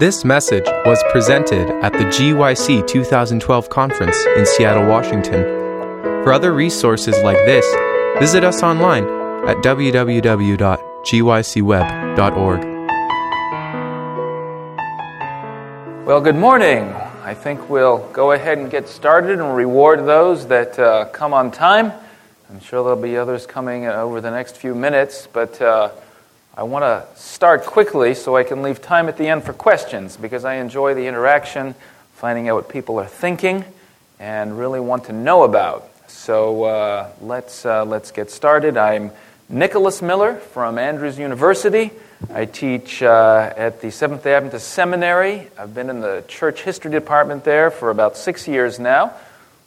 This message was presented at the GYC 2012 conference in Seattle, Washington. For other resources like this, visit us online at www.gycweb.org. Well, good morning. I think we'll go ahead and get started and reward those that uh, come on time. I'm sure there'll be others coming over the next few minutes, but uh, I want to start quickly so I can leave time at the end for questions because I enjoy the interaction, finding out what people are thinking, and really want to know about. So uh, let's, uh, let's get started. I'm Nicholas Miller from Andrews University. I teach uh, at the Seventh day Adventist Seminary. I've been in the church history department there for about six years now,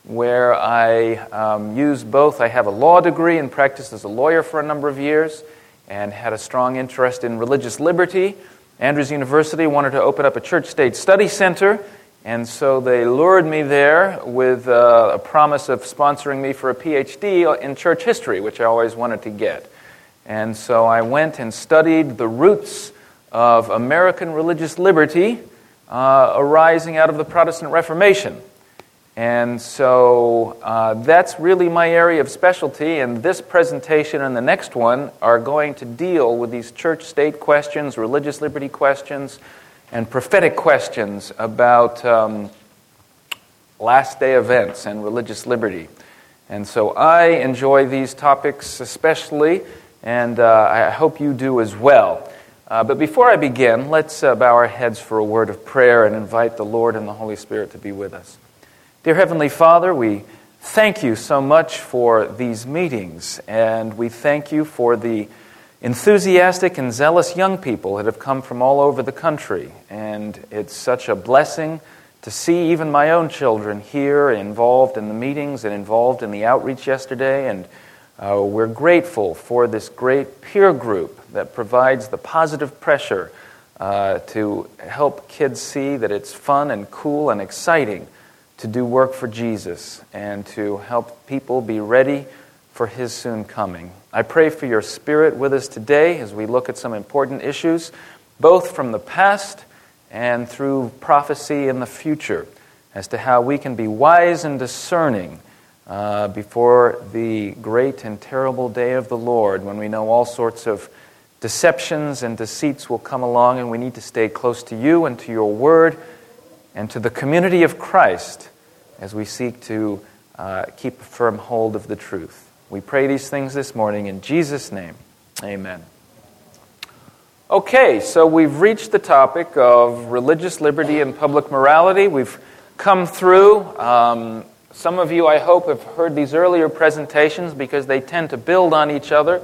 where I um, use both. I have a law degree and practiced as a lawyer for a number of years and had a strong interest in religious liberty. Andrews University wanted to open up a church state study center, and so they lured me there with uh, a promise of sponsoring me for a PhD in church history, which I always wanted to get. And so I went and studied the roots of American religious liberty uh, arising out of the Protestant Reformation. And so uh, that's really my area of specialty, and this presentation and the next one are going to deal with these church state questions, religious liberty questions, and prophetic questions about um, last day events and religious liberty. And so I enjoy these topics especially, and uh, I hope you do as well. Uh, but before I begin, let's uh, bow our heads for a word of prayer and invite the Lord and the Holy Spirit to be with us. Dear Heavenly Father, we thank you so much for these meetings, and we thank you for the enthusiastic and zealous young people that have come from all over the country. And it's such a blessing to see even my own children here involved in the meetings and involved in the outreach yesterday. And uh, we're grateful for this great peer group that provides the positive pressure uh, to help kids see that it's fun and cool and exciting to do work for Jesus and to help people be ready for his soon coming. I pray for your spirit with us today as we look at some important issues, both from the past and through prophecy in the future, as to how we can be wise and discerning uh, before the great and terrible day of the Lord when we know all sorts of deceptions and deceits will come along and we need to stay close to you and to your word and to the community of Christ as we seek to uh, keep a firm hold of the truth. We pray these things this morning in Jesus' name. Amen. Okay, so we've reached the topic of religious liberty and public morality. We've come through. Um, some of you, I hope, have heard these earlier presentations because they tend to build on each other,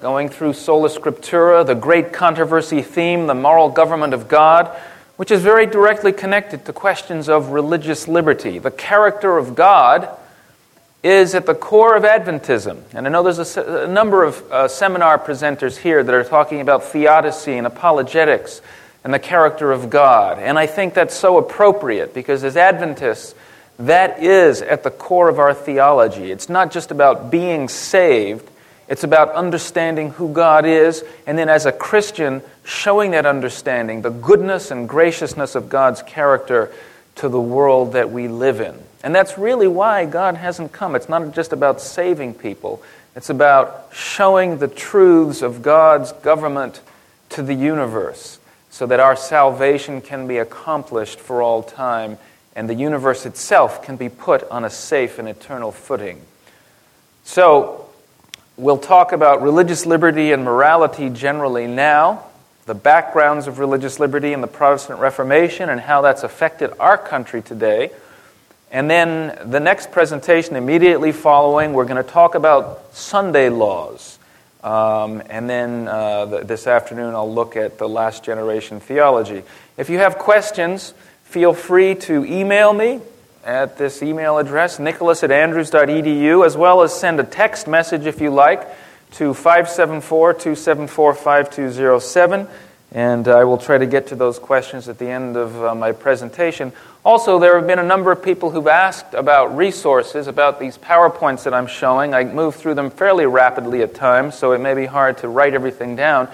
going through Sola Scriptura, the great controversy theme, the moral government of God which is very directly connected to questions of religious liberty. The character of God is at the core of Adventism. And I know there's a, a number of uh, seminar presenters here that are talking about theodicy and apologetics and the character of God. And I think that's so appropriate because as Adventists, that is at the core of our theology. It's not just about being saved, it's about understanding who God is, and then as a Christian, showing that understanding, the goodness and graciousness of God's character to the world that we live in. And that's really why God hasn't come. It's not just about saving people, it's about showing the truths of God's government to the universe so that our salvation can be accomplished for all time and the universe itself can be put on a safe and eternal footing. So, We'll talk about religious liberty and morality generally now, the backgrounds of religious liberty and the Protestant Reformation, and how that's affected our country today. And then the next presentation, immediately following, we're going to talk about Sunday laws. Um, and then uh, this afternoon, I'll look at the last generation theology. If you have questions, feel free to email me at this email address, nicholas at andrews.edu, as well as send a text message if you like to 574 274 5207. And I will try to get to those questions at the end of uh, my presentation. Also, there have been a number of people who've asked about resources, about these PowerPoints that I'm showing. I move through them fairly rapidly at times, so it may be hard to write everything down.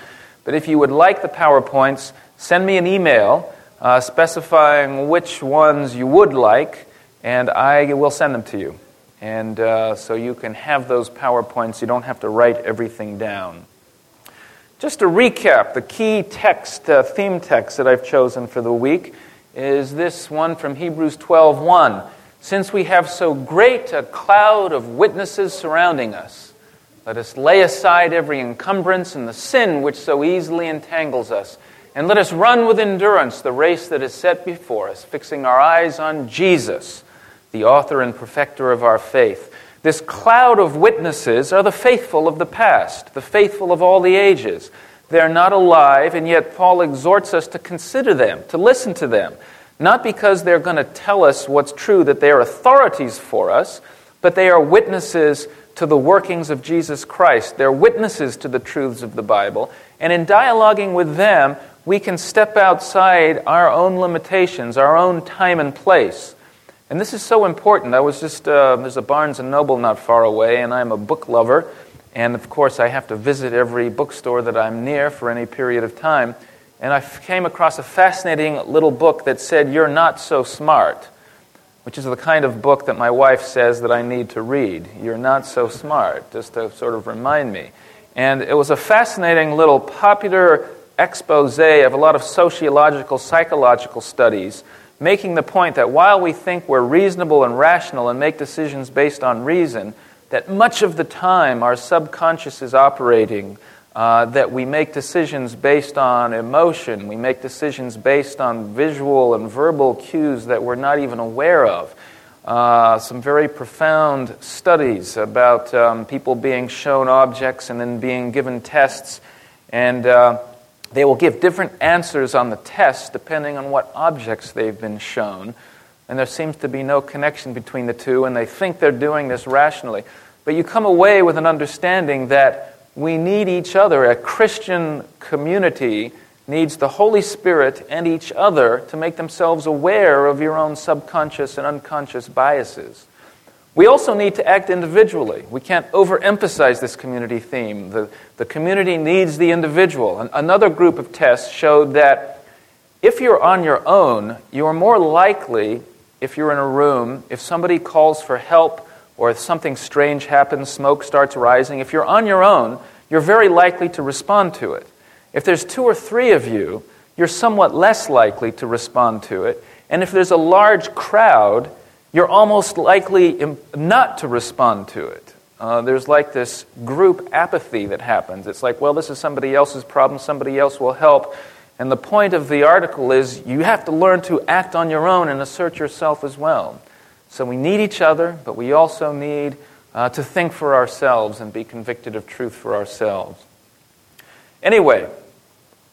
But if you would like the PowerPoints, send me an email uh, specifying which ones you would like, and I will send them to you. And uh, so you can have those PowerPoints. You don't have to write everything down. Just to recap, the key text, uh, theme text that I've chosen for the week is this one from Hebrews 12:1. Since we have so great a cloud of witnesses surrounding us, let us lay aside every encumbrance and the sin which so easily entangles us, and let us run with endurance the race that is set before us, fixing our eyes on Jesus, the author and perfecter of our faith. This cloud of witnesses are the faithful of the past, the faithful of all the ages. They're not alive, and yet Paul exhorts us to consider them, to listen to them. Not because they're going to tell us what's true, that they are authorities for us, but they are witnesses to the workings of Jesus Christ. They're witnesses to the truths of the Bible. And in dialoguing with them, we can step outside our own limitations, our own time and place. And this is so important. I was just, uh, there's a Barnes and Noble not far away, and I'm a book lover. And of course, I have to visit every bookstore that I'm near for any period of time. And I came across a fascinating little book that said, You're Not So Smart, which is the kind of book that my wife says that I need to read. You're Not So Smart, just to sort of remind me. And it was a fascinating little popular expose of a lot of sociological, psychological studies making the point that while we think we're reasonable and rational and make decisions based on reason, that much of the time our subconscious is operating, uh, that we make decisions based on emotion, we make decisions based on visual and verbal cues that we're not even aware of. Uh, some very profound studies about um, people being shown objects and then being given tests. And uh, they will give different answers on the test depending on what objects they've been shown. And there seems to be no connection between the two, and they think they're doing this rationally. But you come away with an understanding that we need each other. A Christian community needs the Holy Spirit and each other to make themselves aware of your own subconscious and unconscious biases. We also need to act individually. We can't overemphasize this community theme. The, the community needs the individual. And another group of tests showed that if you're on your own, you're more likely, if you're in a room, if somebody calls for help or if something strange happens, smoke starts rising, if you're on your own, you're very likely to respond to it. If there's two or three of you, you're somewhat less likely to respond to it. And if there's a large crowd, you're almost likely not to respond to it. Uh, there's like this group apathy that happens. It's like, well, this is somebody else's problem, somebody else will help. And the point of the article is you have to learn to act on your own and assert yourself as well. So we need each other, but we also need uh, to think for ourselves and be convicted of truth for ourselves. Anyway,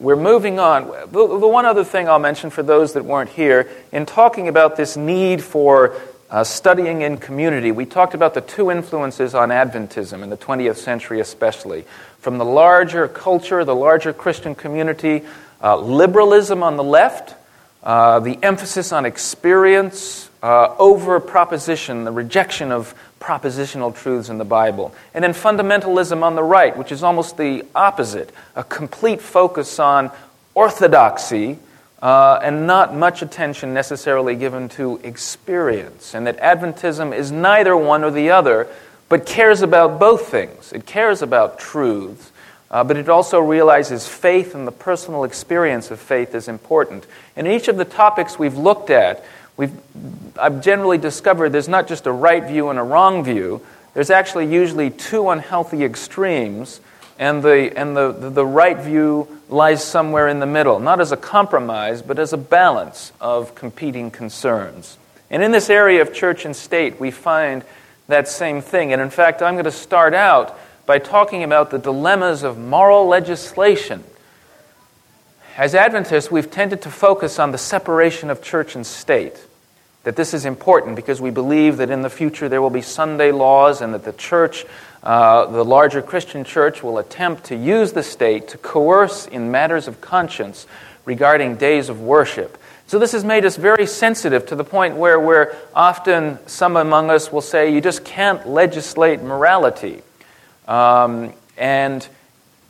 we're moving on. The, the one other thing I'll mention for those that weren't here, in talking about this need for uh, studying in community, we talked about the two influences on Adventism in the 20th century, especially. From the larger culture, the larger Christian community, uh, liberalism on the left, uh, the emphasis on experience uh, over proposition, the rejection of propositional truths in the Bible. And then fundamentalism on the right, which is almost the opposite a complete focus on orthodoxy uh, and not much attention necessarily given to experience, and that Adventism is neither one or the other, but cares about both things. It cares about truths, uh, but it also realizes faith and the personal experience of faith is important. And in each of the topics we've looked at, we've, I've generally discovered there's not just a right view and a wrong view, there's actually usually two unhealthy extremes and the, and the, the right view lies somewhere in the middle, not as a compromise, but as a balance of competing concerns. And in this area of church and state, we find that same thing. And in fact, I'm going to start out by talking about the dilemmas of moral legislation. As Adventists, we've tended to focus on the separation of church and state. That this is important because we believe that in the future there will be Sunday laws and that the church uh, the larger Christian church will attempt to use the state to coerce in matters of conscience regarding days of worship. So, this has made us very sensitive to the point where we're often, some among us will say, you just can't legislate morality. Um, and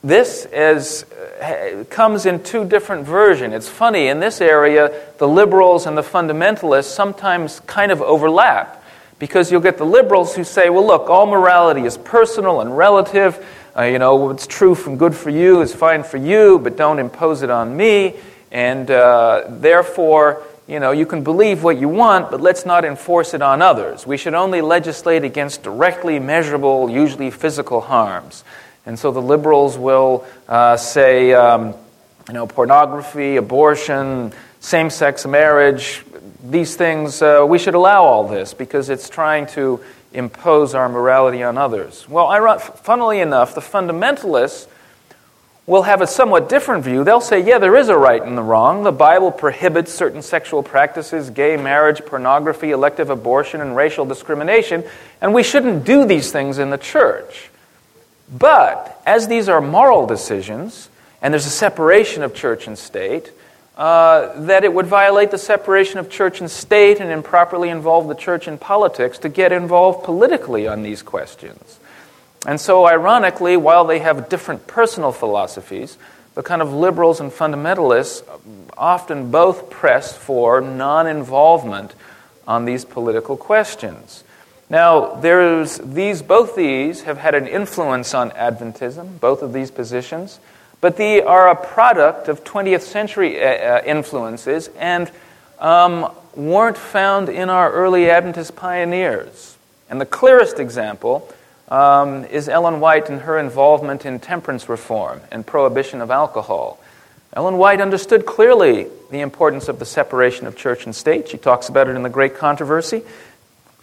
this is, uh, comes in two different versions. It's funny, in this area, the liberals and the fundamentalists sometimes kind of overlap because you'll get the liberals who say, well, look, all morality is personal and relative. Uh, you know, what's true and good for you is fine for you, but don't impose it on me. And uh, therefore, you know, you can believe what you want, but let's not enforce it on others. We should only legislate against directly measurable, usually physical harms. And so the liberals will uh, say, um, you know, pornography, abortion, same sex marriage, these things, uh, we should allow all this because it's trying to impose our morality on others. Well, funnily enough, the fundamentalists will have a somewhat different view. They'll say, yeah, there is a right and the wrong. The Bible prohibits certain sexual practices, gay marriage, pornography, elective abortion, and racial discrimination, and we shouldn't do these things in the church. But as these are moral decisions, and there's a separation of church and state, uh, that it would violate the separation of church and state and improperly involve the church in politics to get involved politically on these questions. And so, ironically, while they have different personal philosophies, the kind of liberals and fundamentalists often both press for non involvement on these political questions. Now, there's these, both these have had an influence on Adventism, both of these positions. But they are a product of 20th century uh, uh, influences and um, weren't found in our early Adventist pioneers. And the clearest example um, is Ellen White and her involvement in temperance reform and prohibition of alcohol. Ellen White understood clearly the importance of the separation of church and state. She talks about it in The Great Controversy.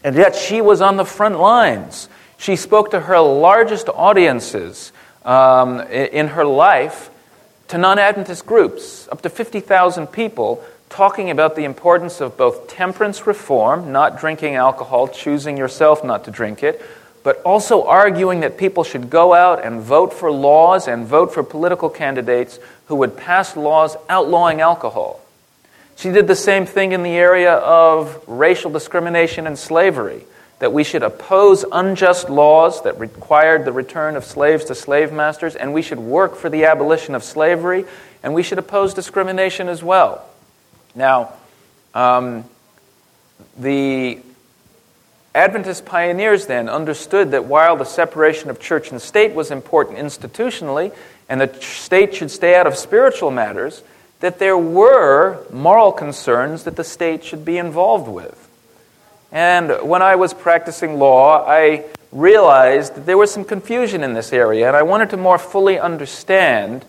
And yet she was on the front lines. She spoke to her largest audiences um, in her life to non Adventist groups, up to 50,000 people, talking about the importance of both temperance reform, not drinking alcohol, choosing yourself not to drink it, but also arguing that people should go out and vote for laws and vote for political candidates who would pass laws outlawing alcohol. She did the same thing in the area of racial discrimination and slavery that we should oppose unjust laws that required the return of slaves to slave masters, and we should work for the abolition of slavery, and we should oppose discrimination as well. Now, um, the Adventist pioneers then understood that while the separation of church and state was important institutionally, and the state should stay out of spiritual matters, that there were moral concerns that the state should be involved with. And when I was practicing law, I realized that there was some confusion in this area, and I wanted to more fully understand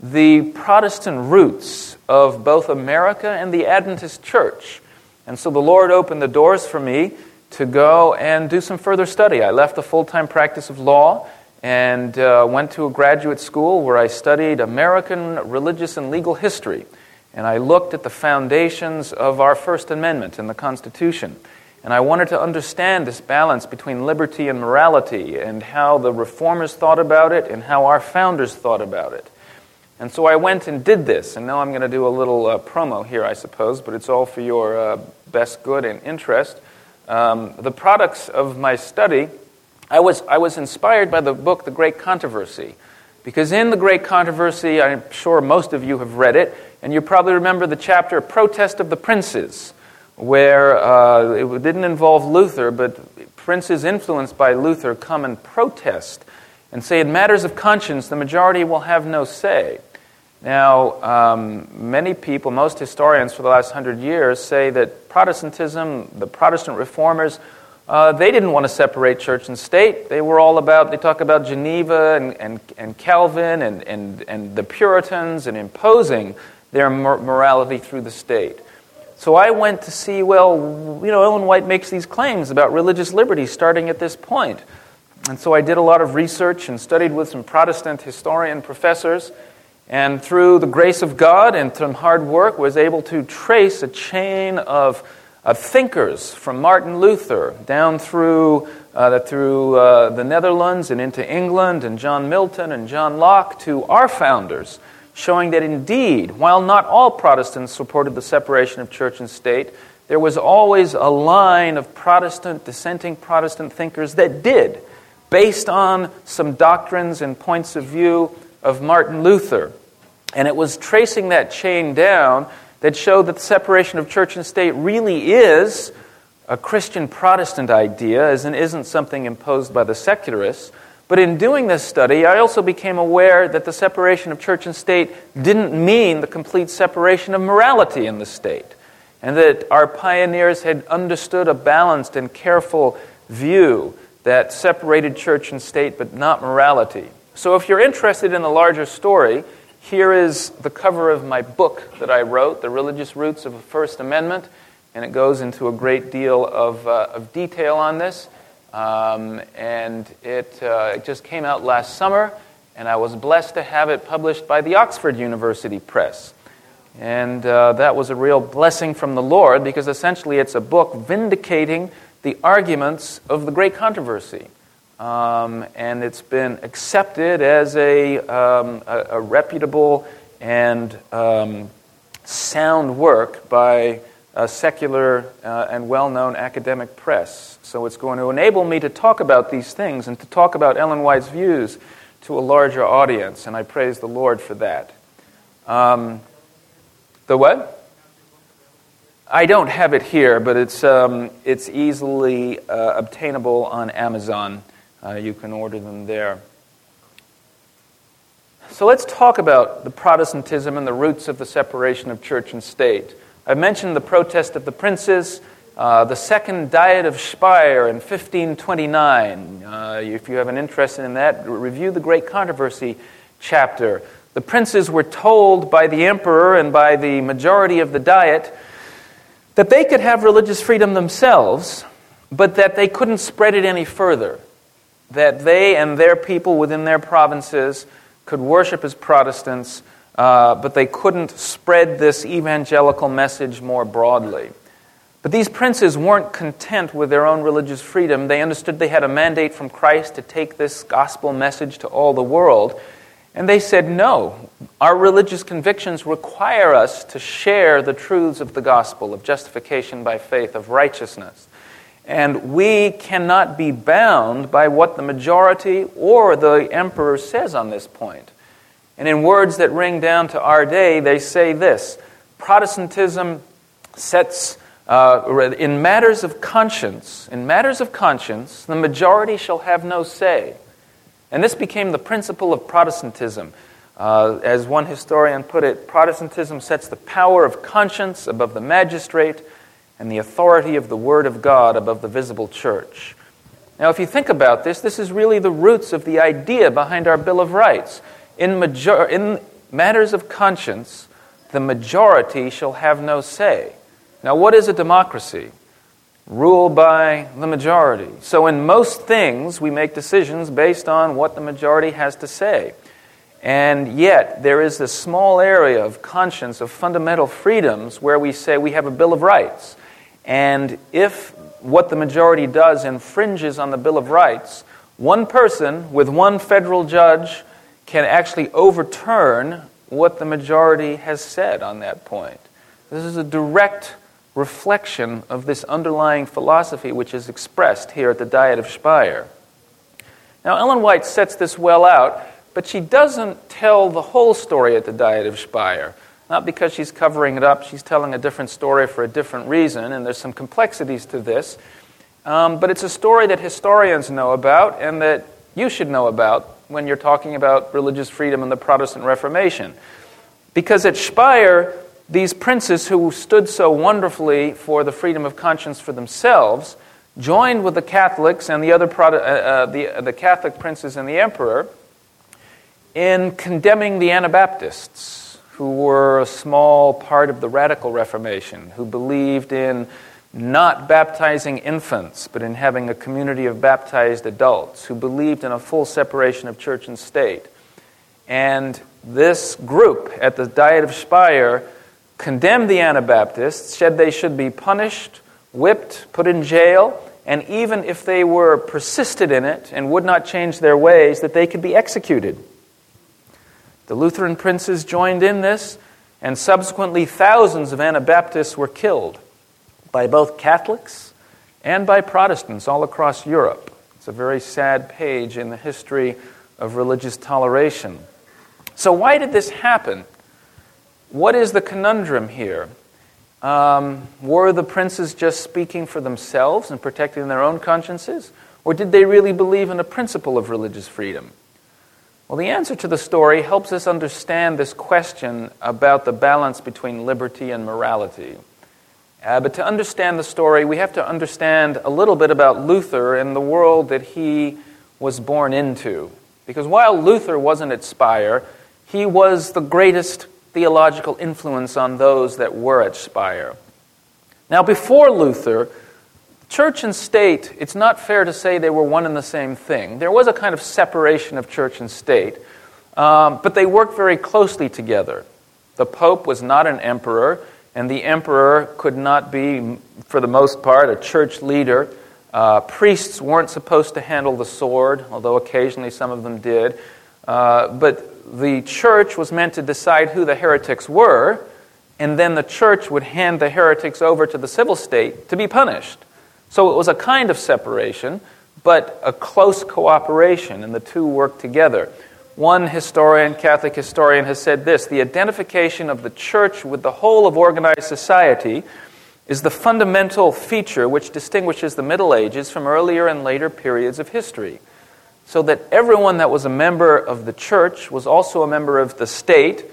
the Protestant roots of both America and the Adventist church. And so the Lord opened the doors for me to go and do some further study. I left the full time practice of law and uh, went to a graduate school where I studied American religious and legal history. And I looked at the foundations of our First Amendment and the Constitution. And I wanted to understand this balance between liberty and morality and how the reformers thought about it and how our founders thought about it. And so I went and did this. And now I'm going to do a little uh, promo here, I suppose, but it's all for your uh, best good and interest. Um, the products of my study, I was, I was inspired by the book, The Great Controversy. Because in The Great Controversy, I'm sure most of you have read it, and you probably remember the chapter Protest of the Princes where uh, it didn't involve Luther, but princes influenced by Luther come and protest and say, in matters of conscience, the majority will have no say. Now, um, many people, most historians for the last hundred years, say that Protestantism, the Protestant reformers, uh, they didn't want to separate church and state. They were all about, they talk about Geneva and, and, and Calvin and, and, and the Puritans and imposing their morality through the state. So I went to see, well, you know, Ellen White makes these claims about religious liberty starting at this point. And so I did a lot of research and studied with some Protestant historian professors. And through the grace of God and some hard work, was able to trace a chain of, of thinkers from Martin Luther down through, uh, through uh, the Netherlands and into England and John Milton and John Locke to our founders showing that indeed, while not all Protestants supported the separation of church and state, there was always a line of Protestant, dissenting Protestant thinkers that did, based on some doctrines and points of view of Martin Luther. And it was tracing that chain down that showed that the separation of church and state really is a Christian Protestant idea, as it isn't something imposed by the secularists. But in doing this study, I also became aware that the separation of church and state didn't mean the complete separation of morality in the state, and that our pioneers had understood a balanced and careful view that separated church and state but not morality. So if you're interested in the larger story, here is the cover of my book that I wrote, The Religious Roots of the First Amendment, and it goes into a great deal of, uh, of detail on this. Um, and it, uh, it just came out last summer, and I was blessed to have it published by the Oxford University Press. And uh, that was a real blessing from the Lord because essentially it's a book vindicating the arguments of the great controversy. Um, and it's been accepted as a, um, a, a reputable and um, sound work by a secular uh, and well known academic press. So it's going to enable me to talk about these things and to talk about Ellen White's views to a larger audience, and I praise the Lord for that. Um, the what? I don't have it here, but it's, um, it's easily uh, obtainable on Amazon. Uh, you can order them there. So let's talk about the Protestantism and the roots of the separation of church and state. I mentioned the protest of the princes, uh, the second Diet of Speyer in 1529. Uh, if you have an interest in that, review the Great Controversy chapter. The princes were told by the emperor and by the majority of the Diet that they could have religious freedom themselves, but that they couldn't spread it any further. That they and their people within their provinces could worship as Protestants uh, but they couldn't spread this evangelical message more broadly. But these princes weren't content with their own religious freedom. They understood they had a mandate from Christ to take this gospel message to all the world. And they said, no, our religious convictions require us to share the truths of the gospel, of justification by faith, of righteousness. And we cannot be bound by what the majority or the emperor says on this point. And in words that ring down to our day, they say this Protestantism sets, uh, in matters of conscience, in matters of conscience, the majority shall have no say. And this became the principle of Protestantism. Uh, as one historian put it, Protestantism sets the power of conscience above the magistrate and the authority of the Word of God above the visible church. Now, if you think about this, this is really the roots of the idea behind our Bill of Rights. In, major- in matters of conscience, the majority shall have no say. Now, what is a democracy? Rule by the majority. So, in most things, we make decisions based on what the majority has to say. And yet, there is this small area of conscience, of fundamental freedoms, where we say we have a Bill of Rights. And if what the majority does infringes on the Bill of Rights, one person with one federal judge can actually overturn what the majority has said on that point. This is a direct reflection of this underlying philosophy which is expressed here at the Diet of Speyer. Now, Ellen White sets this well out, but she doesn't tell the whole story at the Diet of Speyer. Not because she's covering it up, she's telling a different story for a different reason, and there's some complexities to this. Um, but it's a story that historians know about and that you should know about when you're talking about religious freedom and the Protestant Reformation. Because at Speyer, these princes who stood so wonderfully for the freedom of conscience for themselves joined with the Catholics and the other uh, uh, the, uh, the Catholic princes and the emperor in condemning the Anabaptists, who were a small part of the radical Reformation, who believed in not baptizing infants, but in having a community of baptized adults who believed in a full separation of church and state. And this group at the Diet of Speyer condemned the Anabaptists, said they should be punished, whipped, put in jail, and even if they were persisted in it and would not change their ways, that they could be executed. The Lutheran princes joined in this, and subsequently thousands of Anabaptists were killed by both Catholics and by Protestants all across Europe. It's a very sad page in the history of religious toleration. So, why did this happen? What is the conundrum here? Um, were the princes just speaking for themselves and protecting their own consciences? Or did they really believe in a principle of religious freedom? Well, the answer to the story helps us understand this question about the balance between liberty and morality. Uh, but to understand the story, we have to understand a little bit about Luther and the world that he was born into. Because while Luther wasn't at Speyer, he was the greatest theological influence on those that were at Speyer. Now, before Luther, church and state, it's not fair to say they were one and the same thing. There was a kind of separation of church and state, um, but they worked very closely together. The Pope was not an emperor, and the emperor could not be, for the most part, a church leader. Uh, priests weren't supposed to handle the sword, although occasionally some of them did. Uh, but the church was meant to decide who the heretics were, and then the church would hand the heretics over to the civil state to be punished. So it was a kind of separation, but a close cooperation, and the two worked together. One historian, Catholic historian, has said this the identification of the church with the whole of organized society is the fundamental feature which distinguishes the Middle Ages from earlier and later periods of history so that everyone that was a member of the church was also a member of the state,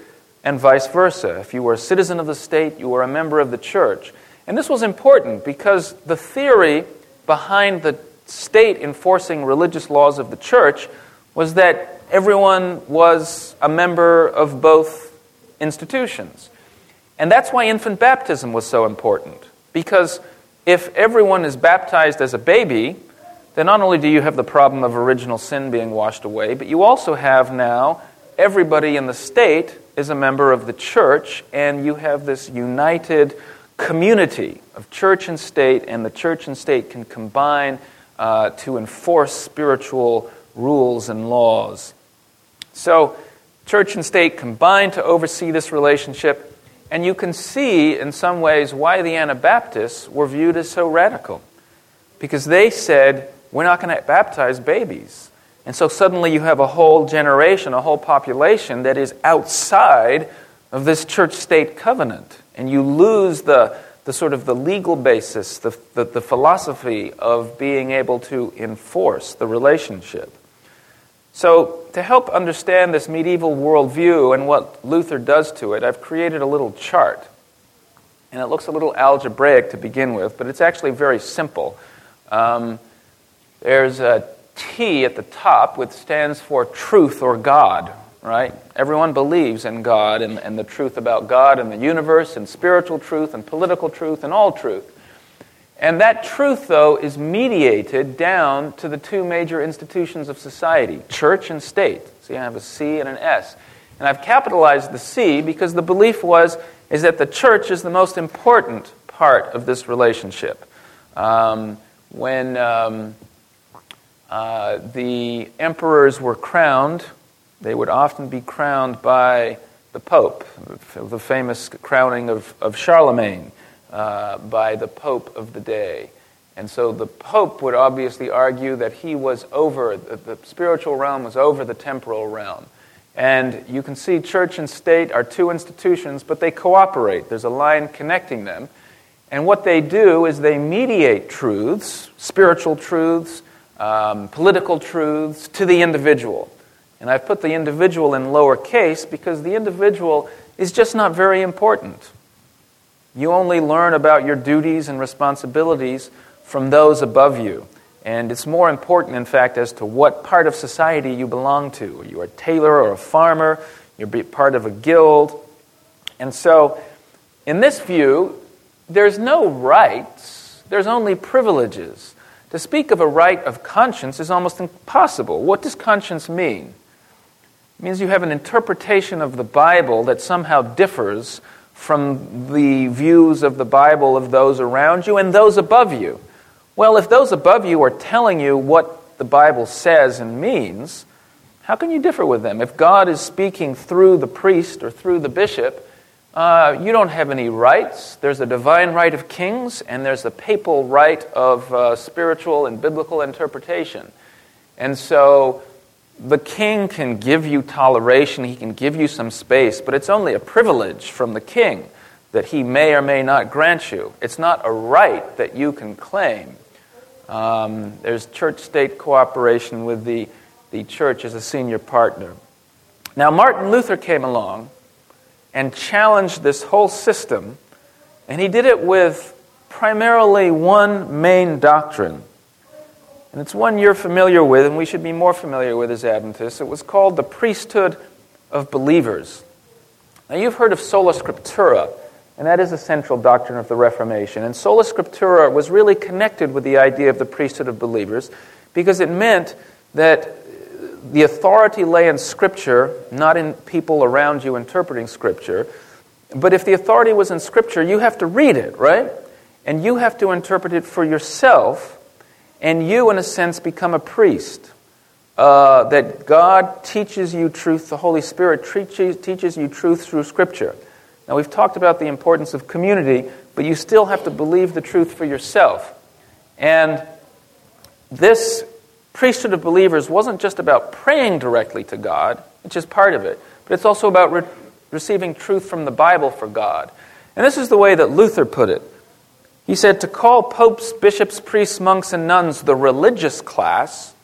and vice versa. If you were a citizen of the state, you were a member of the church. And this was important because the theory behind the state enforcing religious laws of the church was that everyone was a member of both institutions. And that's why infant baptism was so important. Because if everyone is baptized as a baby, then not only do you have the problem of original sin being washed away, but you also have now everybody in the state is a member of the church, and you have this united community of church and state, and the church and state can combine uh, to enforce spiritual rules and laws. So, church and state combine to oversee this relationship, and you can see in some ways why the Anabaptists were viewed as so radical. Because they said, we're not going to baptize babies. And so suddenly you have a whole generation, a whole population that is outside of this church state covenant. And you lose the, the sort of the legal basis, the, the, the philosophy of being able to enforce the relationship. So, to help understand this medieval worldview and what Luther does to it, I've created a little chart. And it looks a little algebraic to begin with, but it's actually very simple. Um, there's a T at the top, which stands for truth or God, right? Everyone believes in God and, and the truth about God and the universe and spiritual truth and political truth and all truth. And that truth, though, is mediated down to the two major institutions of society church and state. See, I have a C and an S. And I've capitalized the C because the belief was is that the church is the most important part of this relationship. Um, when um, uh, the emperors were crowned. They would often be crowned by the Pope, the famous crowning of, of Charlemagne uh, by the Pope of the day. And so the Pope would obviously argue that he was over, that the spiritual realm was over the temporal realm. And you can see church and state are two institutions, but they cooperate. There's a line connecting them. And what they do is they mediate truths, spiritual truths, um, political truths to the individual. And I've put the individual in lowercase because the individual is just not very important. You only learn about your duties and responsibilities from those above you. And it's more important, in fact, as to what part of society you belong to. You're you a tailor or a farmer? You're part of a guild. And so, in this view, there's no rights, there's only privileges. To speak of a right of conscience is almost impossible. What does conscience mean? Means you have an interpretation of the Bible that somehow differs from the views of the Bible of those around you and those above you. Well, if those above you are telling you what the Bible says and means, how can you differ with them? If God is speaking through the priest or through the bishop, uh, you don't have any rights. There's a divine right of kings, and there's the papal right of uh, spiritual and biblical interpretation. And so the king can give you toleration, he can give you some space, but it's only a privilege from the king that he may or may not grant you. It's not a right that you can claim. Um, there's church state cooperation with the, the church as a senior partner. Now, Martin Luther came along and challenged this whole system, and he did it with primarily one main doctrine. And it's one you're familiar with, and we should be more familiar with as Adventists. It was called the priesthood of believers. Now, you've heard of sola scriptura, and that is a central doctrine of the Reformation. And sola scriptura was really connected with the idea of the priesthood of believers because it meant that the authority lay in Scripture, not in people around you interpreting Scripture. But if the authority was in Scripture, you have to read it, right? And you have to interpret it for yourself, and you, in a sense, become a priest. Uh, that God teaches you truth, the Holy Spirit teaches, you truth through Scripture. Now, we've talked about the importance of community, but you still have to believe the truth for yourself. And this priesthood of believers wasn't just about praying directly to God, which is part of it, but it's also about re- receiving truth from the Bible for God. And this is the way that Luther put it. He said, To call popes, bishops, priests, monks, and nuns the religious class,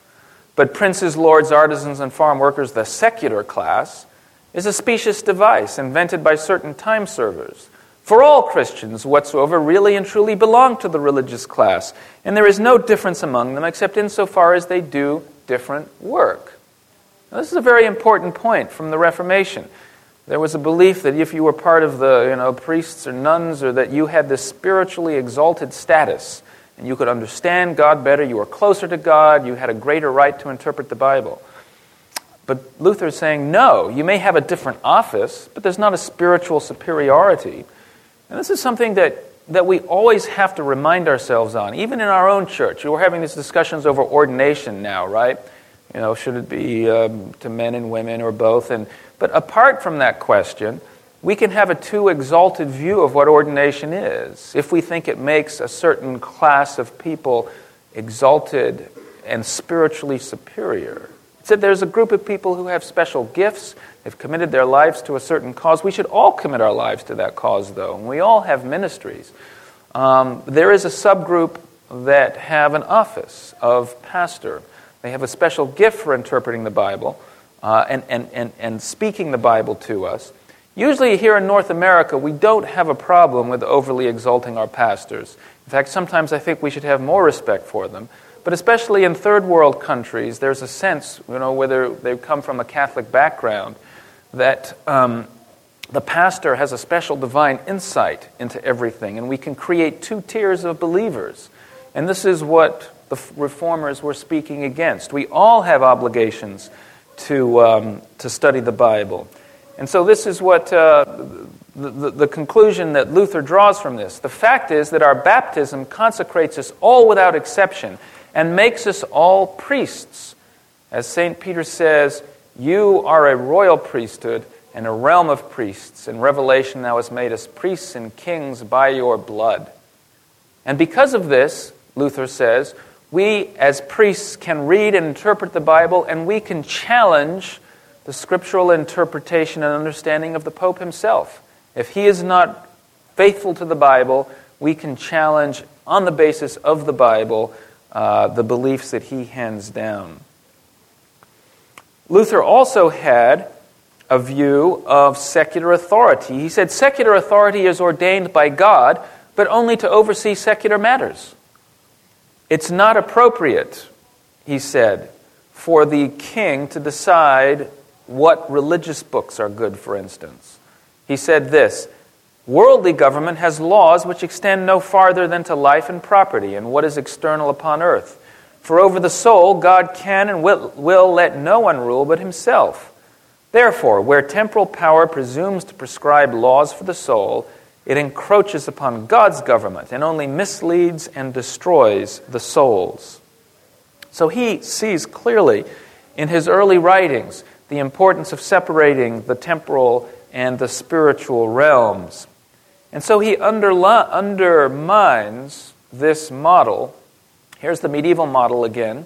but princes, lords, artisans, and farm workers the secular class, is a specious device invented by certain time servers for all Christians whatsoever really and truly belong to the religious class, and there is no difference among them except insofar as they do different work. Now, this is a very important point from the Reformation. There was a belief that if you were part of the you know, priests or nuns, or that you had this spiritually exalted status, and you could understand God better, you were closer to God, you had a greater right to interpret the Bible. But Luther is saying, no, you may have a different office, but there's not a spiritual superiority. And this is something that, that we always have to remind ourselves on, even in our own church. We're having these discussions over ordination now, right? You know, should it be um, to men and women or both? And, but apart from that question, we can have a too exalted view of what ordination is if we think it makes a certain class of people exalted and spiritually superior. It said there's a group of people who have special gifts They've committed their lives to a certain cause. We should all commit our lives to that cause, though. And we all have ministries. Um, there is a subgroup that have an office of pastor. They have a special gift for interpreting the Bible uh, and, and, and, and speaking the Bible to us. Usually, here in North America, we don't have a problem with overly exalting our pastors. In fact, sometimes I think we should have more respect for them. But especially in third world countries, there's a sense, you know, whether they come from a Catholic background, that um, the pastor has a special divine insight into everything, and we can create two tiers of believers. And this is what the reformers were speaking against. We all have obligations to, um, to study the Bible. And so, this is what uh, the, the, the conclusion that Luther draws from this. The fact is that our baptism consecrates us all without exception and makes us all priests. As St. Peter says, you are a royal priesthood and a realm of priests. In Revelation, thou hast made us priests and kings by your blood. And because of this, Luther says, we as priests can read and interpret the Bible, and we can challenge the scriptural interpretation and understanding of the Pope himself. If he is not faithful to the Bible, we can challenge, on the basis of the Bible, uh, the beliefs that he hands down. Luther also had a view of secular authority. He said secular authority is ordained by God, but only to oversee secular matters. It's not appropriate, he said, for the king to decide what religious books are good, for instance. He said this Worldly government has laws which extend no farther than to life and property and what is external upon earth. For over the soul, God can and will, will let no one rule but himself. Therefore, where temporal power presumes to prescribe laws for the soul, it encroaches upon God's government and only misleads and destroys the souls. So he sees clearly in his early writings the importance of separating the temporal and the spiritual realms. And so he undermines this model Here's the medieval model again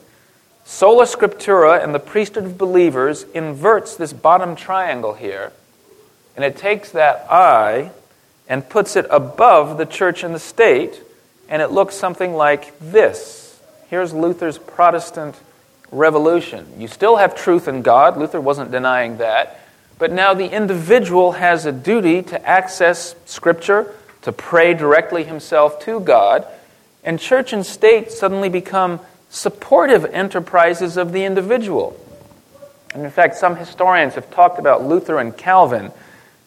Sola Scriptura and the priesthood of believers inverts this bottom triangle here, and it takes that I and puts it above the church and the state, and it looks something like this. Here's Luther's Protestant revolution. You still have truth in God, Luther wasn't denying that, but now the individual has a duty to access Scripture, to pray directly himself to God, and church and state suddenly become supportive enterprises of the individual. And in fact, some historians have talked about Luther and Calvin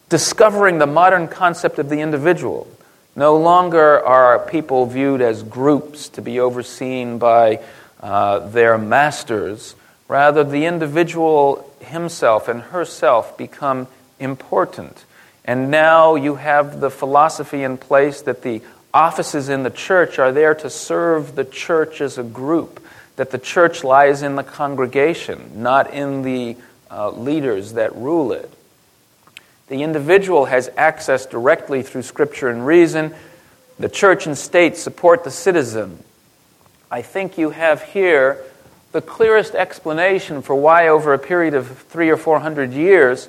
discovering the modern concept of the individual. No longer are people viewed as groups to be overseen by uh, their masters. Rather, the individual himself and herself become important. And now you have the philosophy in place that the offices in the church are there to serve the church as a group, that the church lies in the congregation, not in the uh, leaders that rule it. The individual has access directly through Scripture and reason. The church and state support the citizen. I think you have here the clearest explanation for why, over a period of three or four hundred years,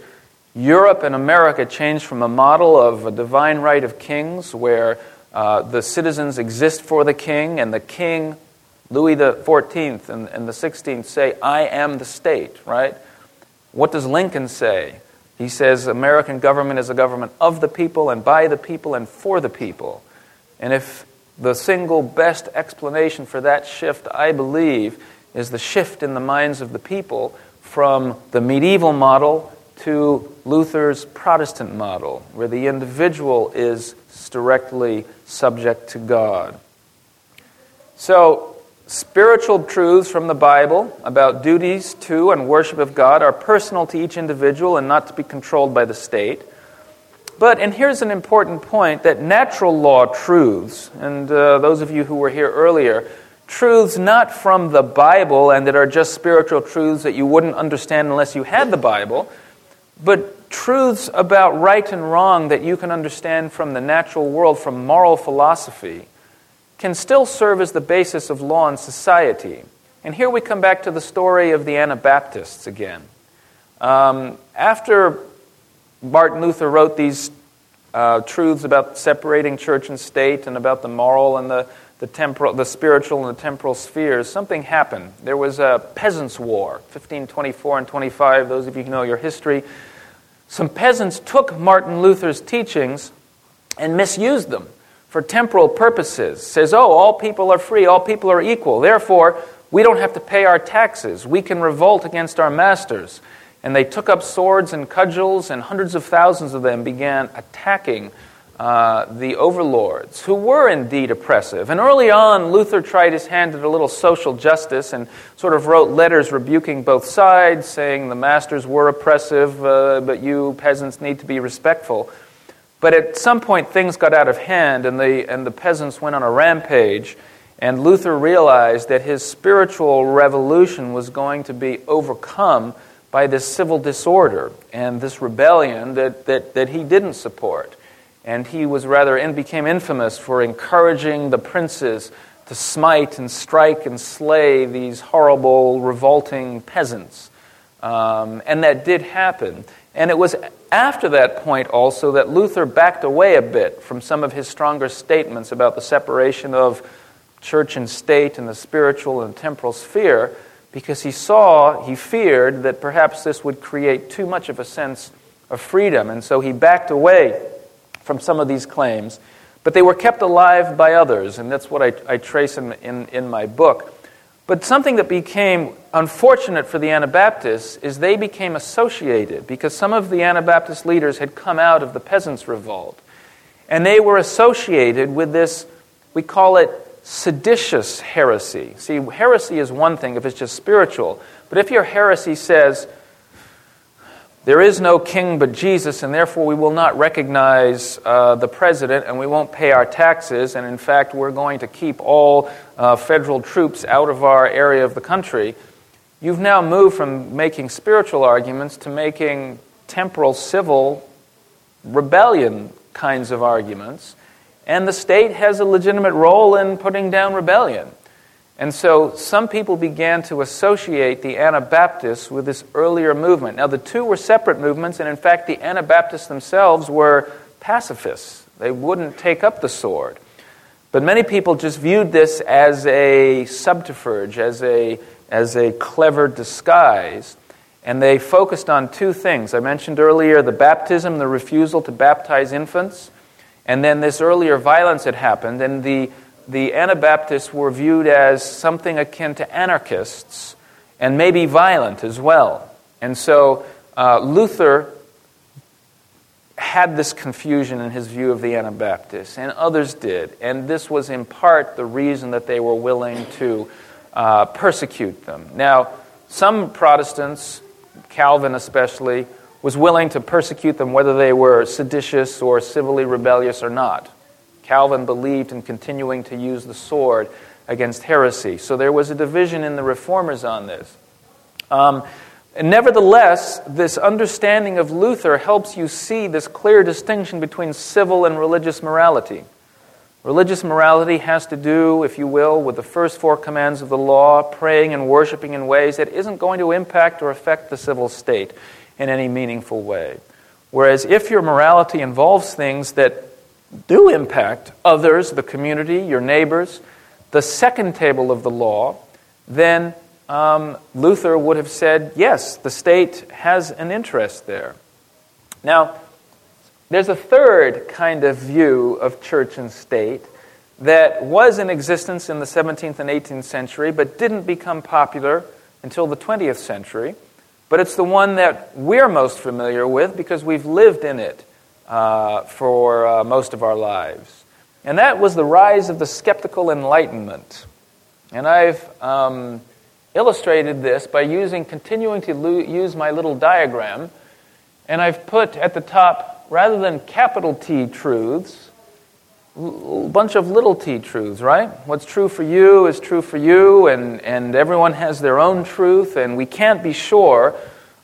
Europe and America changed from a model of a divine right of kings, where uh, the citizens exist for the king, and the king, Louis XIV and, and the 16th, say, I am the state, right? What does Lincoln say? He says American government is a government of the people and by the people and for the people. And if the single best explanation for that shift, I believe, is the shift in the minds of the people from the medieval model to Luther's Protestant model, where the individual is directly subject to God. So, Spiritual truths from the Bible about duties to and worship of God are personal to each individual and not to be controlled by the state. But, and here's an important point, that natural law truths, and uh, those of you who were here earlier, truths not from the Bible and that are just spiritual truths that you wouldn't understand unless you had the Bible, but truths about right and wrong that you can understand from the natural world, from moral philosophy can still serve as the basis of law and society. And here we come back to the story of the Anabaptists again. Um, after Martin Luther wrote these uh, truths about separating church and state and about the moral and the, the, temporal, the spiritual and the temporal spheres, something happened. There was a peasants' war, 1524 and 25, those of you who know your history. Some peasants took Martin Luther's teachings and misused them for temporal purposes, says, oh, all people are free, all people are equal. Therefore, we don't have to pay our taxes. We can revolt against our masters. And they took up swords and cudgels, and hundreds of thousands of them began attacking uh, the overlords, who were indeed oppressive. And early on, Luther tried his hand at a little social justice and sort of wrote letters rebuking both sides, saying the masters were oppressive, uh, but you peasants need to be respectful. But at some point, things got out of hand, and the, and the peasants went on a rampage. And Luther realized that his spiritual revolution was going to be overcome by this civil disorder and this rebellion that, that, that he didn't support. And he was rather and became infamous for encouraging the princes to smite and strike and slay these horrible, revolting peasants. Um, and that did happen. And it was after that point also that Luther backed away a bit from some of his stronger statements about the separation of church and state and the spiritual and temporal sphere because he saw, he feared that perhaps this would create too much of a sense of freedom. And so he backed away from some of these claims. But they were kept alive by others, and that's what I, I trace in, in, in my book. But something that became unfortunate for the Anabaptists is they became associated because some of the Anabaptist leaders had come out of the peasants' revolt. And they were associated with this, we call it seditious heresy. See, heresy is one thing if it's just spiritual. But if your heresy says, there is no king but Jesus, and therefore we will not recognize uh, the president and we won't pay our taxes, and in fact, we're going to keep all uh, federal troops out of our area of the country. You've now moved from making spiritual arguments to making temporal, civil, rebellion kinds of arguments, and the state has a legitimate role in putting down rebellion. And so some people began to associate the Anabaptists with this earlier movement. Now, the two were separate movements, and in fact, the Anabaptists themselves were pacifists. They wouldn't take up the sword. But many people just viewed this as a subterfuge, as a, as a clever disguise. And they focused on two things. I mentioned earlier the baptism, the refusal to baptize infants, and then this earlier violence had happened, and the the Anabaptists were viewed as something akin to anarchists and maybe violent as well. And so uh, Luther had this confusion in his view of the Anabaptists, and others did. And this was in part the reason that they were willing to uh, persecute them. Now, some Protestants, Calvin especially, was willing to persecute them whether they were seditious or civilly rebellious or not. Calvin believed in continuing to use the sword against heresy. So there was a division in the reformers on this. Um, nevertheless, this understanding of Luther helps you see this clear distinction between civil and religious morality. Religious morality has to do, if you will, with the first four commands of the law, praying and worshiping in ways that isn't going to impact or affect the civil state in any meaningful way. Whereas if your morality involves things that do impact others, the community, your neighbors, the second table of the law, then um, Luther would have said, yes, the state has an interest there. Now, there's a third kind of view of church and state that was in existence in the 17th and 18th century, but didn't become popular until the 20th century. But it's the one that we're most familiar with because we've lived in it uh, for uh, most of our lives. And that was the rise of the skeptical enlightenment. And I've um, illustrated this by using, continuing to lo- use my little diagram. And I've put at the top, rather than capital T truths, a bunch of little t truths, right? What's true for you is true for you, and, and everyone has their own truth, and we can't be sure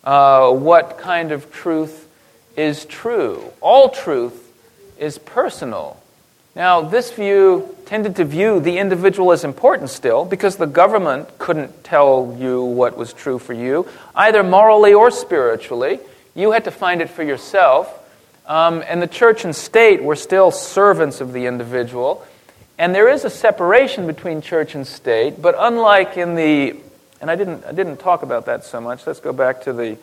uh, what kind of truth is true. All truth is personal. Now, this view tended to view the individual as important still because the government couldn't tell you what was true for you, either morally or spiritually. You had to find it for yourself. Um, and the church and state were still servants of the individual. And there is a separation between church and state, but unlike in the, and I didn't, I didn't talk about that so much. Let's go back to the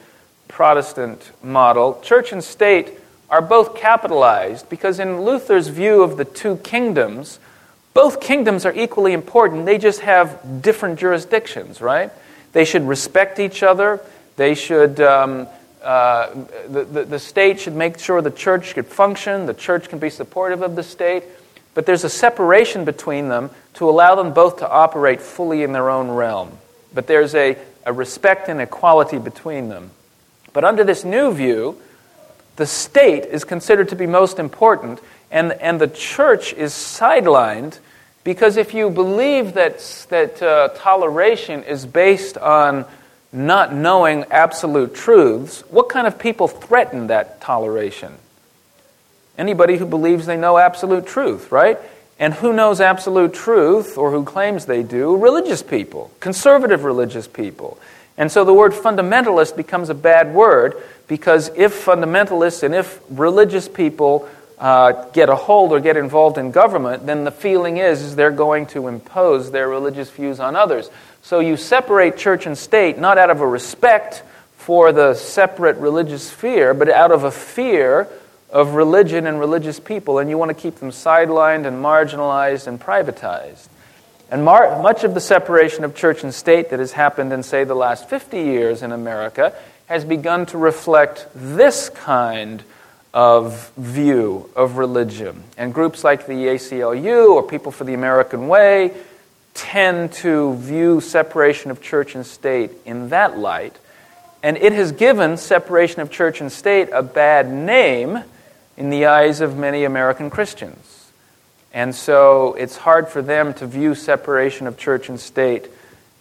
Protestant model, church and state are both capitalized because, in Luther's view of the two kingdoms, both kingdoms are equally important. They just have different jurisdictions, right? They should respect each other. They should, um, uh, the, the, the state should make sure the church could function. The church can be supportive of the state. But there's a separation between them to allow them both to operate fully in their own realm. But there's a, a respect and equality between them. But under this new view, the state is considered to be most important, and, and the church is sidelined because if you believe that, that uh, toleration is based on not knowing absolute truths, what kind of people threaten that toleration? Anybody who believes they know absolute truth, right? And who knows absolute truth, or who claims they do? Religious people, conservative religious people. And so the word fundamentalist becomes a bad word because if fundamentalists and if religious people uh, get a hold or get involved in government, then the feeling is, is they're going to impose their religious views on others. So you separate church and state not out of a respect for the separate religious sphere, but out of a fear of religion and religious people, and you want to keep them sidelined and marginalized and privatized. And mar- much of the separation of church and state that has happened in, say, the last 50 years in America has begun to reflect this kind of view of religion. And groups like the ACLU or People for the American Way tend to view separation of church and state in that light. And it has given separation of church and state a bad name in the eyes of many American Christians. And so it's hard for them to view separation of church and state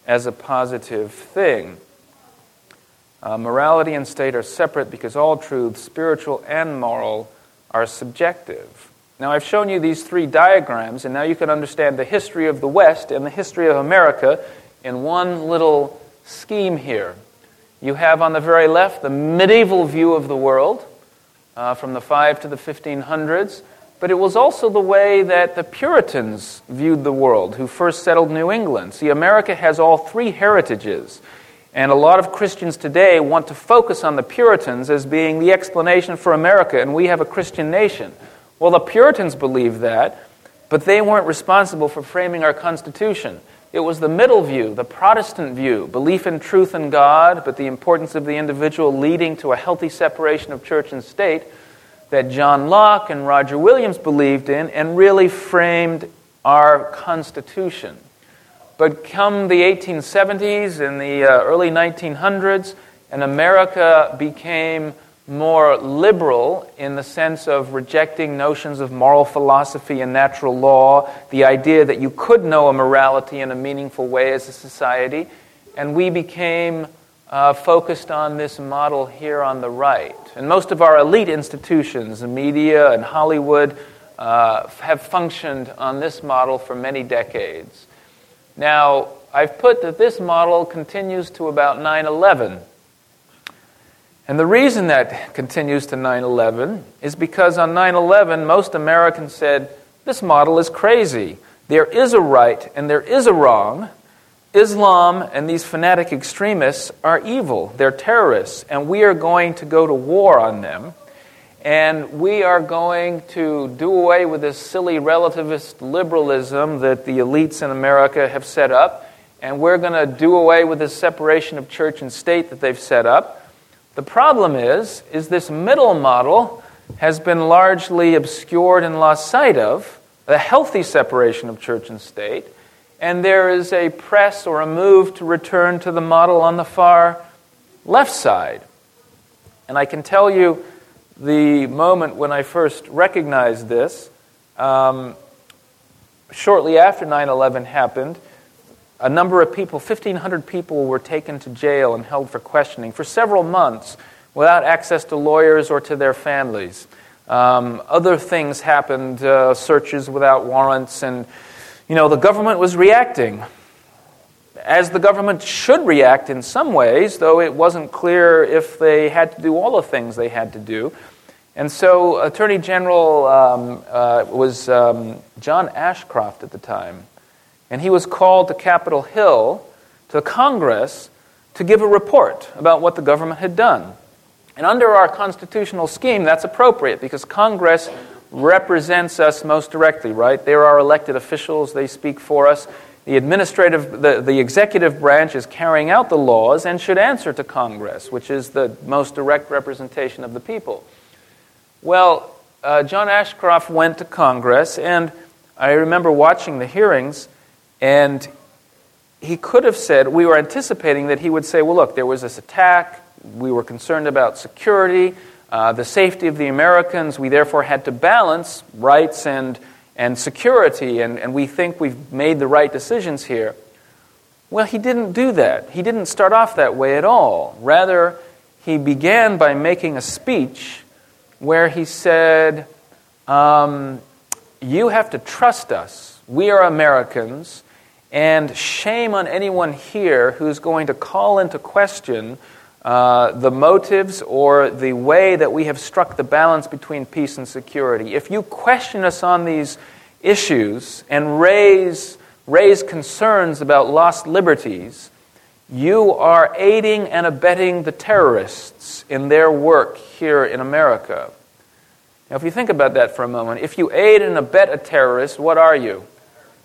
as a positive thing. Uh, morality and state are separate because all truths, spiritual and moral, are subjective. Now, I've shown you these three diagrams, and now you can understand the history of the West and the history of America in one little scheme here. You have on the very left the medieval view of the world uh, from the 5 to the 1500s, but it was also the way that the Puritans viewed the world who first settled New England. See, America has all three heritages. And a lot of Christians today want to focus on the Puritans as being the explanation for America, and we have a Christian nation. Well, the Puritans believed that, but they weren't responsible for framing our Constitution. It was the middle view, the Protestant view, belief in truth and God, but the importance of the individual leading to a healthy separation of church and state that John Locke and Roger Williams believed in and really framed our Constitution. But come the 1870s and the uh, early 1900s, and America became more liberal in the sense of rejecting notions of moral philosophy and natural law, the idea that you could know a morality in a meaningful way as a society, and we became uh, focused on this model here on the right. And most of our elite institutions, the media and Hollywood, uh, have functioned on this model for many decades. Now, I've put that this model continues to about 9 11. And the reason that continues to 9 11 is because on 9 11, most Americans said, This model is crazy. There is a right and there is a wrong. Islam and these fanatic extremists are evil. They're terrorists, and we are going to go to war on them. And we are going to do away with this silly relativist liberalism that the elites in America have set up. And we're going to do away with this separation of church and state that they've set up. The problem is, is this middle model has been largely obscured and lost sight of, the healthy separation of church and state, and there is a press or a move to return to the model on the far left side. And I can tell you the moment when I first recognized this, um, shortly after 9 11 happened, a number of people, 1,500 people, were taken to jail and held for questioning for several months without access to lawyers or to their families. Um, other things happened, uh, searches without warrants, and you know the government was reacting, as the government should react in some ways, though it wasn't clear if they had to do all the things they had to do. And so, Attorney General um, uh, was um, John Ashcroft at the time. And he was called to Capitol Hill, to Congress, to give a report about what the government had done. And under our constitutional scheme, that's appropriate because Congress represents us most directly, right? They're our elected officials, they speak for us. The administrative, the, the executive branch is carrying out the laws and should answer to Congress, which is the most direct representation of the people. Well, uh, John Ashcroft went to Congress, and I remember watching the hearings, and he could have said, we were anticipating that he would say, well, look, there was this attack. We were concerned about security, uh, the safety of the Americans. We therefore had to balance rights and, and security, and, and we think we've made the right decisions here. Well, he didn't do that. He didn't start off that way at all. Rather, he began by making a speech where he said, um, You have to trust us. We are Americans. And shame on anyone here who's going to call into question uh, the motives or the way that we have struck the balance between peace and security. If you question us on these issues and raise, raise concerns about lost liberties, you are aiding and abetting the terrorists in their work here in America. Now, if you think about that for a moment, if you aid and abet a terrorist, what are you?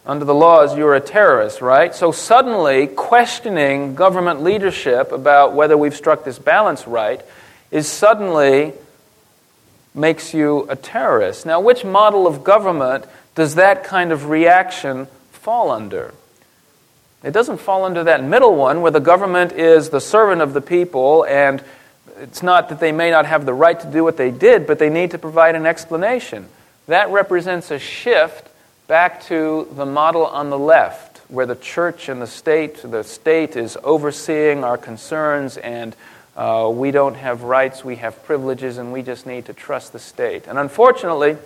Under the laws, you're a terrorist, right? So suddenly, questioning government leadership about whether we've struck this balance right is suddenly makes you a terrorist. Now, which model of government does that kind of reaction fall under? It doesn't fall under that middle one where the government is the servant of the people and it's not that they may not have the right to do what they did, but they need to provide an explanation. That represents a shift back to the model on the left, where the church and the state, the state is overseeing our concerns and uh, we don't have rights, we have privileges, and we just need to trust the state. And unfortunately,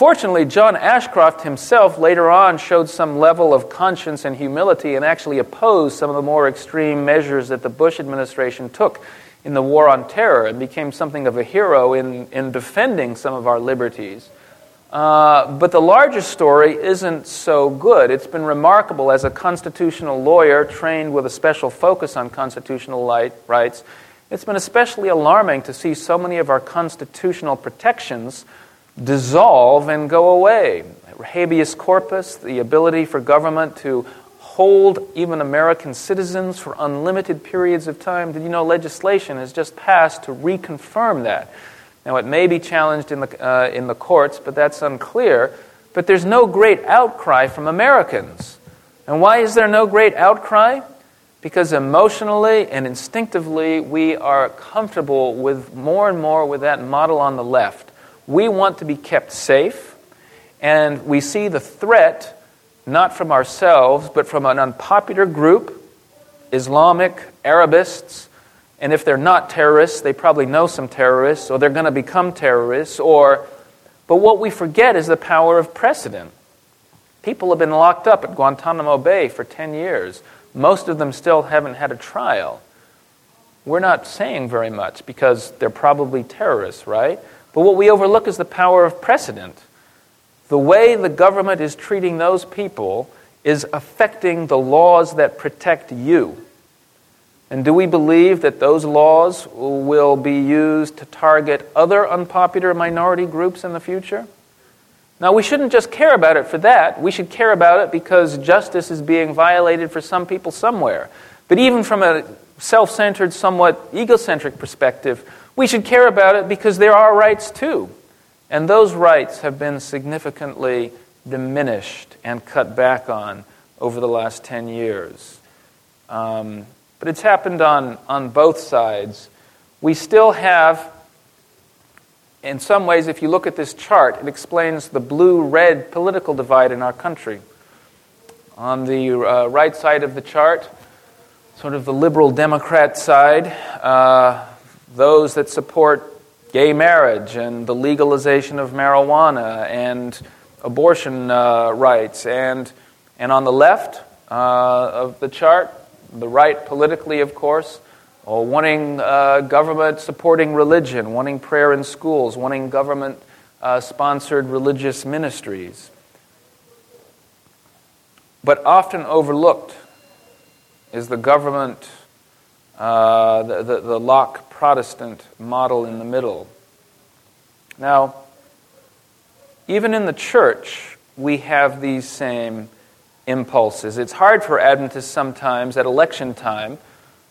Fortunately, John Ashcroft himself later on showed some level of conscience and humility and actually opposed some of the more extreme measures that the Bush administration took in the war on terror and became something of a hero in, in defending some of our liberties. Uh, but the larger story isn't so good. It's been remarkable as a constitutional lawyer trained with a special focus on constitutional light, rights. It's been especially alarming to see so many of our constitutional protections dissolve and go away. Habeas corpus, the ability for government to hold even American citizens for unlimited periods of time. Did you know legislation has just passed to reconfirm that? Now, it may be challenged in the, uh, in the courts, but that's unclear. But there's no great outcry from Americans. And why is there no great outcry? Because emotionally and instinctively, we are comfortable with more and more with that model on the left. We want to be kept safe, and we see the threat not from ourselves, but from an unpopular group, Islamic, Arabists, and if they're not terrorists, they probably know some terrorists, or they're going to become terrorists, or but what we forget is the power of precedent. People have been locked up at Guantanamo Bay for 10 years. Most of them still haven't had a trial. We're not saying very much because they're probably terrorists, right? But what we overlook is the power of precedent. The way the government is treating those people is affecting the laws that protect you. And do we believe that those laws will be used to target other unpopular minority groups in the future? Now, we shouldn't just care about it for that. We should care about it because justice is being violated for some people somewhere. But even from a self centered, somewhat egocentric perspective, we should care about it because there are rights too. And those rights have been significantly diminished and cut back on over the last 10 years. Um, but it's happened on, on both sides. We still have, in some ways, if you look at this chart, it explains the blue red political divide in our country. On the uh, right side of the chart, sort of the liberal Democrat side, uh, those that support gay marriage and the legalization of marijuana and abortion uh, rights. And, and on the left uh, of the chart, the right politically, of course, uh, wanting uh, government supporting religion, wanting prayer in schools, wanting government uh, sponsored religious ministries. But often overlooked is the government, uh, the, the, the Locke Protestant model in the middle. Now, even in the church, we have these same impulses. It's hard for Adventists sometimes at election time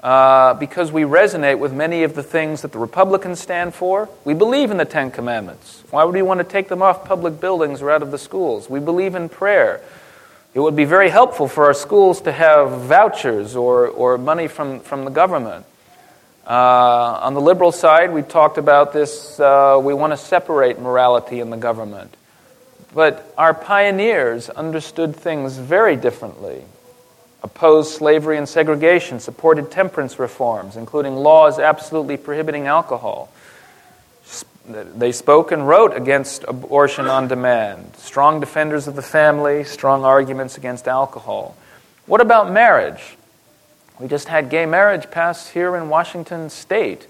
uh, because we resonate with many of the things that the Republicans stand for. We believe in the Ten Commandments. Why would we want to take them off public buildings or out of the schools? We believe in prayer. It would be very helpful for our schools to have vouchers or, or money from, from the government. Uh, on the liberal side, we talked about this. Uh, we want to separate morality and the government. But our pioneers understood things very differently. Opposed slavery and segregation, supported temperance reforms, including laws absolutely prohibiting alcohol. They spoke and wrote against abortion on demand, strong defenders of the family, strong arguments against alcohol. What about marriage? We just had gay marriage pass here in Washington state.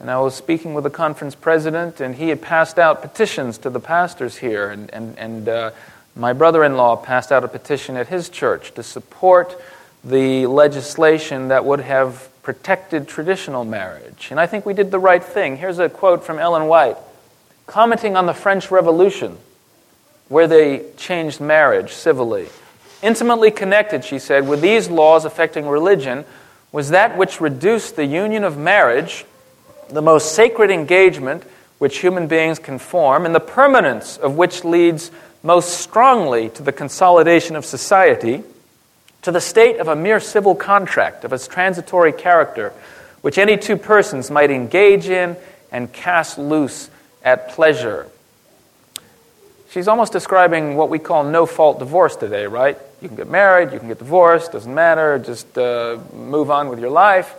And I was speaking with the conference president, and he had passed out petitions to the pastors here. And, and, and uh, my brother in law passed out a petition at his church to support the legislation that would have protected traditional marriage. And I think we did the right thing. Here's a quote from Ellen White commenting on the French Revolution, where they changed marriage civilly. Intimately connected, she said, with these laws affecting religion was that which reduced the union of marriage, the most sacred engagement which human beings can form, and the permanence of which leads most strongly to the consolidation of society, to the state of a mere civil contract of its transitory character, which any two persons might engage in and cast loose at pleasure. She's almost describing what we call no fault divorce today, right? You can get married, you can get divorced, doesn't matter, just uh, move on with your life.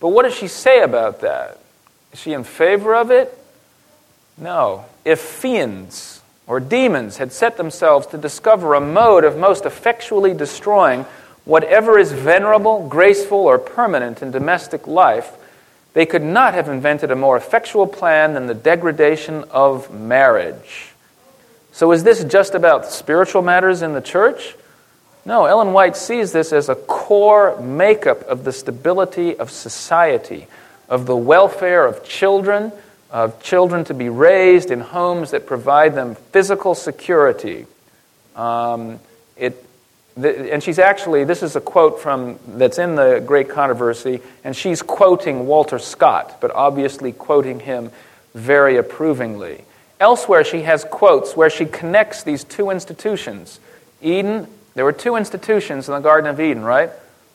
But what does she say about that? Is she in favor of it? No. If fiends, or demons had set themselves to discover a mode of most effectually destroying whatever is venerable, graceful, or permanent in domestic life, they could not have invented a more effectual plan than the degradation of marriage. So, is this just about spiritual matters in the church? No, Ellen White sees this as a core makeup of the stability of society, of the welfare of children, of children to be raised in homes that provide them physical security. Um, it, the, and she's actually, this is a quote from that's in the Great Controversy, and she's quoting Walter Scott, but obviously quoting him very approvingly. Elsewhere, she has quotes where she connects these two institutions. Eden, there were two institutions in the Garden of Eden, right?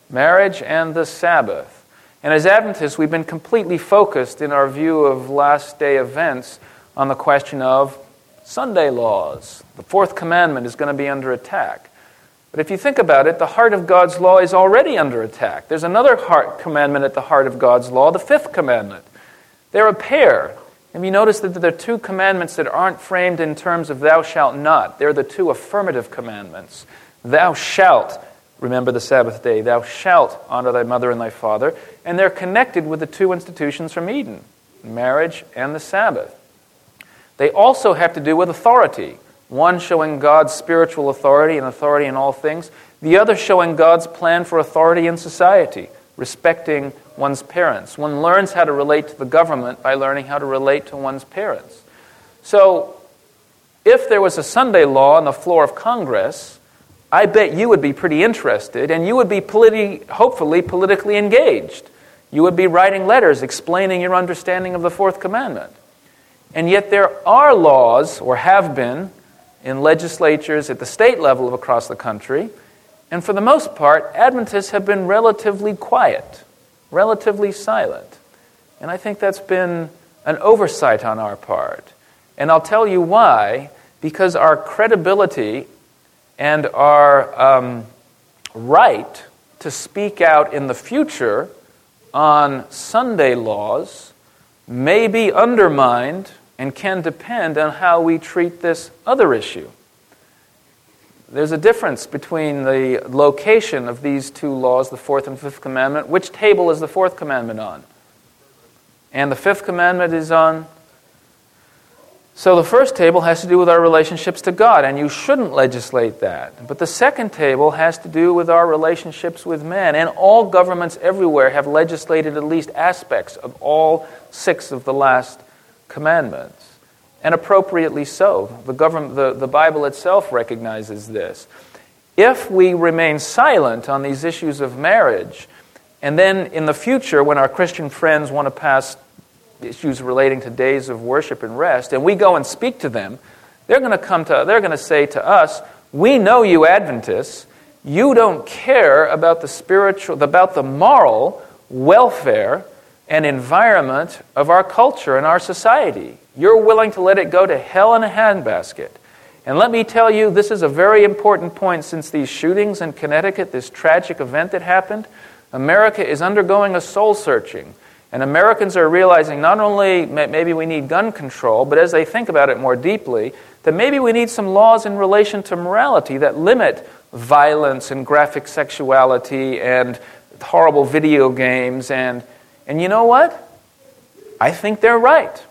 Marriage and the Sabbath. And as Adventists, we've been completely focused in our view of last day events on the question of Sunday laws. The fourth commandment is going to be under attack. But if you think about it, the heart of God's law is already under attack. There's another heart commandment at the heart of God's law, the fifth commandment. They're a pair. Have you noticed that there are two commandments that aren't framed in terms of thou shalt not? They're the two affirmative commandments. Thou shalt remember the Sabbath day, thou shalt honor thy mother and thy father and they're connected with the two institutions from Eden marriage and the Sabbath. They also have to do with authority one showing God's spiritual authority and authority in all things, the other showing God's plan for authority in society, respecting one's parents. One learns how to relate to the government by learning how to relate to one's parents. So, if there was a Sunday law on the floor of Congress, I bet you would be pretty interested and you would be politi- hopefully politically engaged you would be writing letters explaining your understanding of the fourth commandment. And yet, there are laws, or have been, in legislatures at the state level across the country. And for the most part, Adventists have been relatively quiet, relatively silent. And I think that's been an oversight on our part. And I'll tell you why because our credibility and our um, right to speak out in the future on Sunday laws may be undermined and can depend on how we treat this other issue. There's a difference between the location of these two laws, the fourth and fifth commandment. Which table is the fourth commandment on? And the fifth commandment is on so the first table has to do with our relationships to God, and you shouldn't legislate that. But the second table has to do with our relationships with men. And all governments everywhere have legislated at least aspects of all six of the last commandments. And appropriately so. The, government, the, the Bible itself recognizes this. If we remain silent on these issues of marriage, and then in the future, when our Christian friends want to pass issues relating to days of worship and rest, and we go and speak to them, they're going to come to they're going to say to us, "We know you Adventists, you don't care about the spiritual about the moral welfare and environment of our culture and our society. You're willing to let it go to hell in a handbasket." And let me tell you, this is a very important point since these shootings in Connecticut, this tragic event that happened. America is undergoing a soul searching. And Americans are realizing not only maybe we need gun control, but as they think about it more deeply, that maybe we need some laws in relation to morality that limit violence and graphic sexuality and horrible video games. And, and you know what? I think they're right.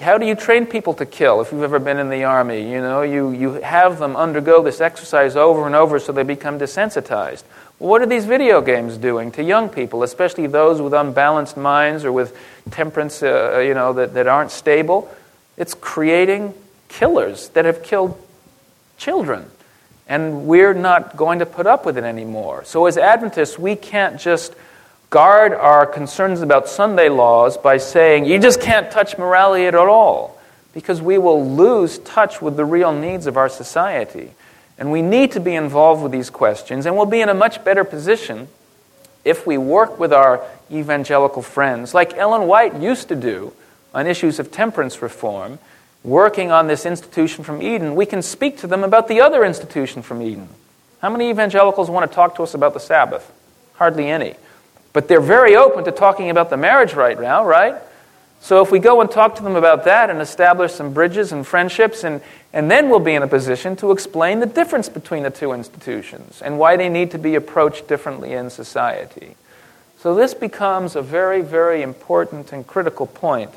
How do you train people to kill if you've ever been in the army? You know, you, you have them undergo this exercise over and over so they become desensitized. What are these video games doing to young people, especially those with unbalanced minds or with temperaments uh, uh, you know, that, that aren't stable? It's creating killers that have killed children. And we're not going to put up with it anymore. So, as Adventists, we can't just guard our concerns about Sunday laws by saying, you just can't touch morality at all, because we will lose touch with the real needs of our society. And we need to be involved with these questions, and we'll be in a much better position if we work with our evangelical friends, like Ellen White used to do on issues of temperance reform, working on this institution from Eden. We can speak to them about the other institution from Eden. How many evangelicals want to talk to us about the Sabbath? Hardly any. But they're very open to talking about the marriage right now, right? So if we go and talk to them about that and establish some bridges and friendships, and, and then we'll be in a position to explain the difference between the two institutions and why they need to be approached differently in society. So this becomes a very, very important and critical point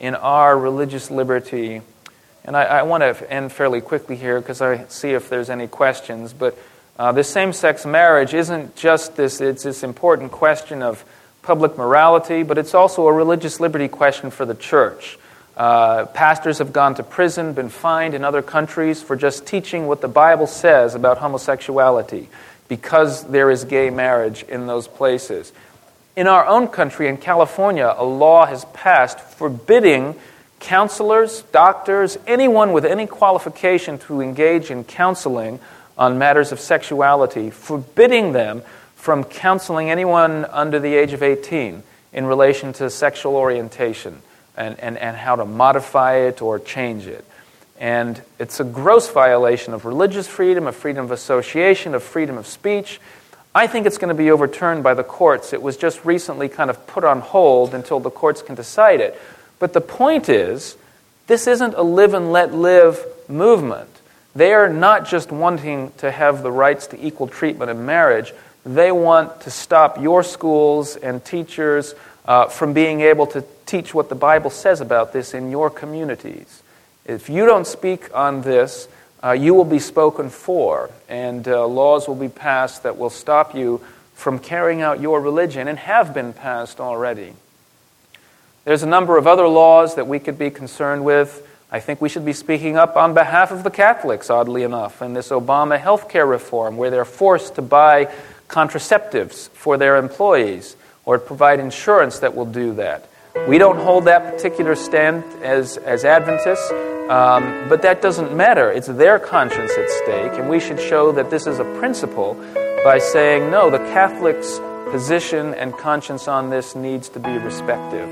in our religious liberty. And I, I want to end fairly quickly here because I see if there's any questions. But uh, this same sex marriage isn't just this, it's this important question of public morality, but it's also a religious liberty question for the church. Uh, pastors have gone to prison, been fined in other countries for just teaching what the Bible says about homosexuality because there is gay marriage in those places. In our own country, in California, a law has passed forbidding counselors, doctors, anyone with any qualification to engage in counseling on matters of sexuality, forbidding them from counseling anyone under the age of 18 in relation to sexual orientation and, and, and how to modify it or change it. And it's a gross violation of religious freedom, of freedom of association, of freedom of speech. I think it's going to be overturned by the courts. It was just recently kind of put on hold until the courts can decide it. But the point is, this isn't a live and let live movement. They are not just wanting to have the rights to equal treatment in marriage, they want to stop your schools and teachers uh, from being able to teach what the Bible says about this in your communities. If you don't speak on this, uh, you will be spoken for, and uh, laws will be passed that will stop you from carrying out your religion and have been passed already. There's a number of other laws that we could be concerned with. I think we should be speaking up on behalf of the Catholics, oddly enough, in this Obama health care reform, where they're forced to buy contraceptives for their employees or provide insurance that will do that. We don't hold that particular stand as, as Adventists, um, but that doesn't matter. It's their conscience at stake, and we should show that this is a principle by saying, no, the Catholic's position and conscience on this needs to be respective.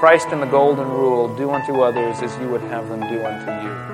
Christ and the Golden Rule do unto others as you would have them do unto you.